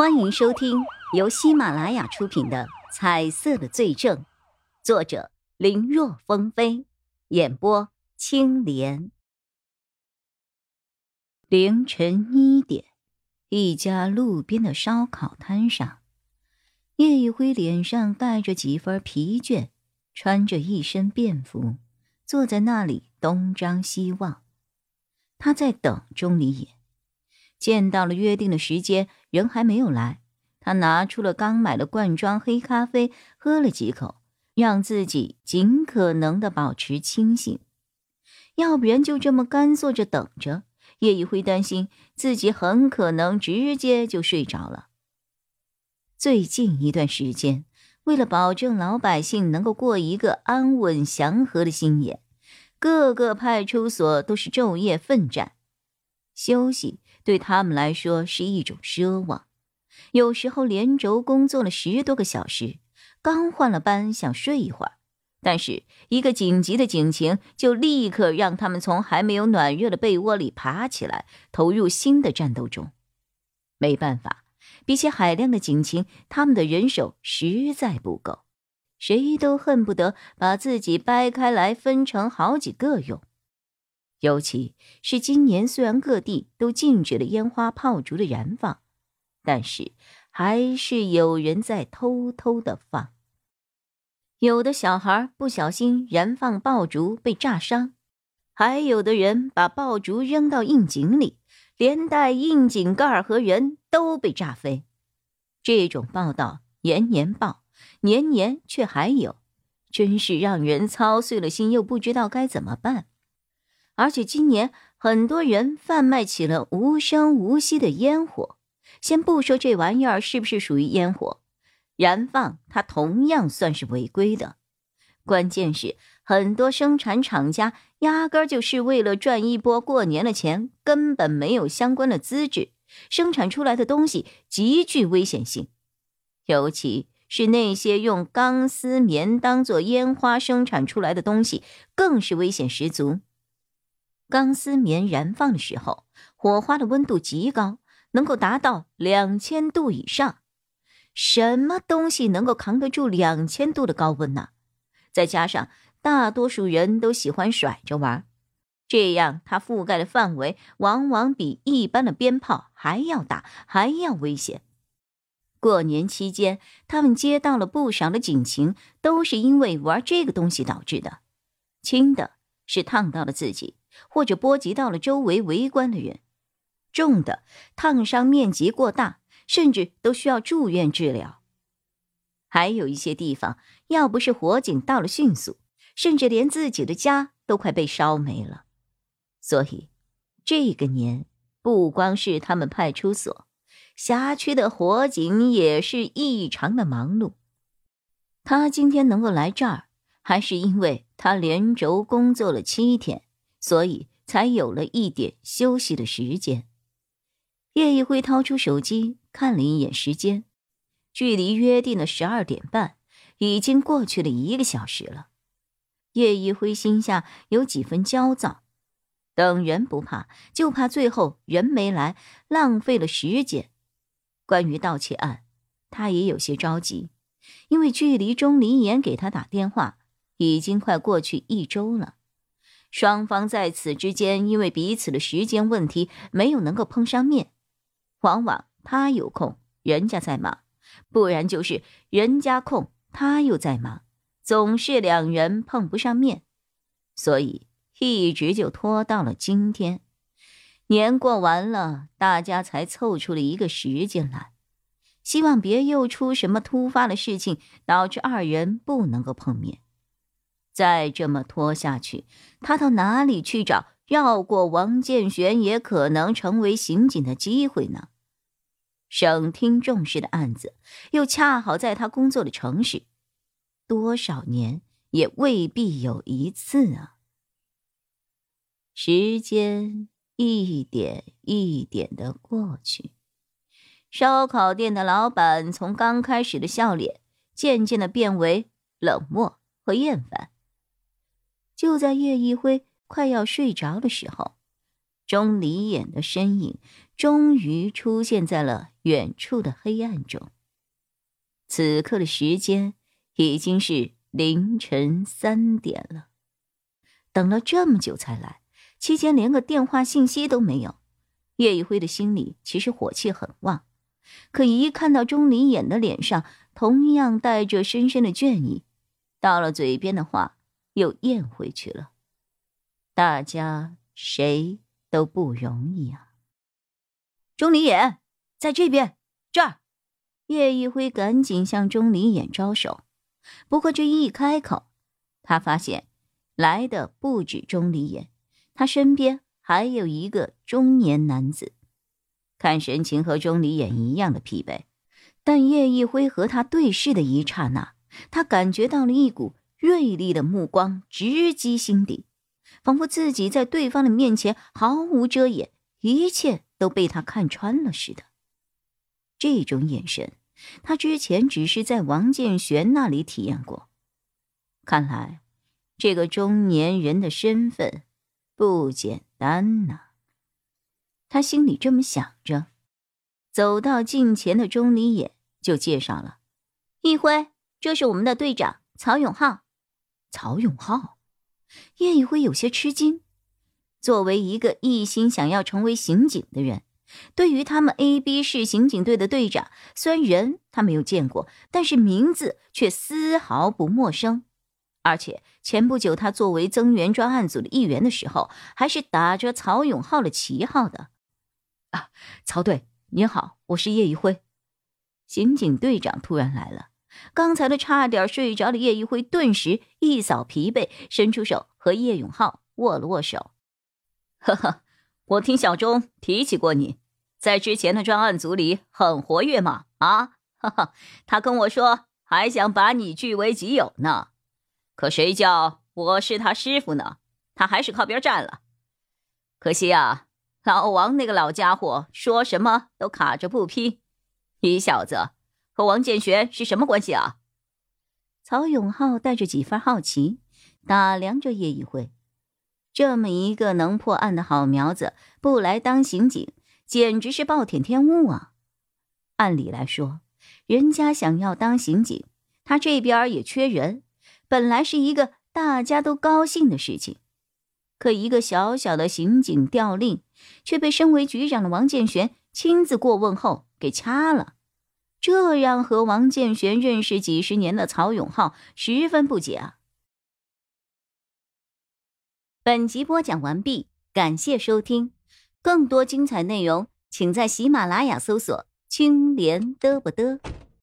欢迎收听由喜马拉雅出品的《彩色的罪证》，作者林若风飞，演播青莲。凌晨一点，一家路边的烧烤摊上，叶一辉脸上带着几分疲倦，穿着一身便服，坐在那里东张西望。他在等钟离野。见到了约定的时间，人还没有来。他拿出了刚买的罐装黑咖啡，喝了几口，让自己尽可能的保持清醒。要不然就这么干坐着等着，叶一辉担心自己很可能直接就睡着了。最近一段时间，为了保证老百姓能够过一个安稳祥和的新年，各个派出所都是昼夜奋战，休息。对他们来说是一种奢望，有时候连轴工作了十多个小时，刚换了班想睡一会儿，但是一个紧急的警情就立刻让他们从还没有暖热的被窝里爬起来，投入新的战斗中。没办法，比起海量的警情，他们的人手实在不够，谁都恨不得把自己掰开来分成好几个用。尤其是今年，虽然各地都禁止了烟花炮竹的燃放，但是还是有人在偷偷的放。有的小孩不小心燃放爆竹被炸伤，还有的人把爆竹扔到窨井里，连带窨井盖和人都被炸飞。这种报道年年报，年年却还有，真是让人操碎了心，又不知道该怎么办。而且今年很多人贩卖起了无声无息的烟火，先不说这玩意儿是不是属于烟火，燃放它同样算是违规的。关键是很多生产厂家压根就是为了赚一波过年的钱，根本没有相关的资质，生产出来的东西极具危险性，尤其是那些用钢丝棉当做烟花生产出来的东西，更是危险十足。钢丝棉燃放的时候，火花的温度极高，能够达到两千度以上。什么东西能够扛得住两千度的高温呢？再加上大多数人都喜欢甩着玩，这样它覆盖的范围往往比一般的鞭炮还要大，还要危险。过年期间，他们接到了不少的警情，都是因为玩这个东西导致的。轻的是烫到了自己。或者波及到了周围围观的人，重的烫伤面积过大，甚至都需要住院治疗。还有一些地方，要不是火警到了迅速，甚至连自己的家都快被烧没了。所以，这个年不光是他们派出所，辖区的火警也是异常的忙碌。他今天能够来这儿，还是因为他连轴工作了七天。所以才有了一点休息的时间。叶一辉掏出手机看了一眼时间，距离约定的十二点半已经过去了一个小时了。叶一辉心下有几分焦躁，等人不怕，就怕最后人没来，浪费了时间。关于盗窃案，他也有些着急，因为距离钟离岩给他打电话已经快过去一周了。双方在此之间，因为彼此的时间问题，没有能够碰上面。往往他有空，人家在忙；不然就是人家空，他又在忙，总是两人碰不上面，所以一直就拖到了今天。年过完了，大家才凑出了一个时间来，希望别又出什么突发的事情，导致二人不能够碰面。再这么拖下去，他到哪里去找绕过王建玄也可能成为刑警的机会呢？省厅重视的案子，又恰好在他工作的城市，多少年也未必有一次啊！时间一点一点的过去，烧烤店的老板从刚开始的笑脸，渐渐的变为冷漠和厌烦。就在叶一辉快要睡着的时候，钟离眼的身影终于出现在了远处的黑暗中。此刻的时间已经是凌晨三点了，等了这么久才来，期间连个电话信息都没有。叶一辉的心里其实火气很旺，可一看到钟离眼的脸上同样带着深深的倦意，到了嘴边的话又咽回去了。大家谁都不容易啊！钟离眼在这边，这儿。叶一辉赶紧向钟离眼招手，不过这一开口，他发现来的不止钟离眼，他身边还有一个中年男子，看神情和钟离眼一样的疲惫。但叶一辉和他对视的一刹那，他感觉到了一股锐利的目光直击心底，仿佛自己在对方的面前毫无遮掩，一切都被他看穿了似的。这种眼神。他之前只是在王建玄那里体验过，看来这个中年人的身份不简单呐。他心里这么想着，走到近前的钟离眼就介绍了：“一辉，这是我们的队长曹永浩。”曹永浩，叶一辉有些吃惊。作为一个一心想要成为刑警的人。对于他们 A、B 市刑警队的队长，虽然人他没有见过，但是名字却丝毫不陌生。而且前不久他作为增援专案组的一员的时候，还是打着曹永浩的旗号的。啊，曹队，您好，我是叶一辉。刑警队长突然来了，刚才的差点睡着的叶一辉顿时一扫疲惫，伸出手和叶永浩握了握手。呵呵。我听小钟提起过你，在之前的专案组里很活跃嘛？啊，哈哈，他跟我说还想把你据为己有呢。可谁叫我是他师傅呢？他还是靠边站了。可惜啊，老王那个老家伙说什么都卡着不批。你小子和王建玄是什么关系啊？曹永浩带着几分好奇打量着叶一辉。这么一个能破案的好苗子，不来当刑警，简直是暴殄天物啊！按理来说，人家想要当刑警，他这边也缺人，本来是一个大家都高兴的事情。可一个小小的刑警调令，却被身为局长的王建玄亲自过问后给掐了，这让和王建玄认识几十年的曹永浩十分不解啊！本集播讲完毕，感谢收听，更多精彩内容，请在喜马拉雅搜索“青莲嘚不嘚”。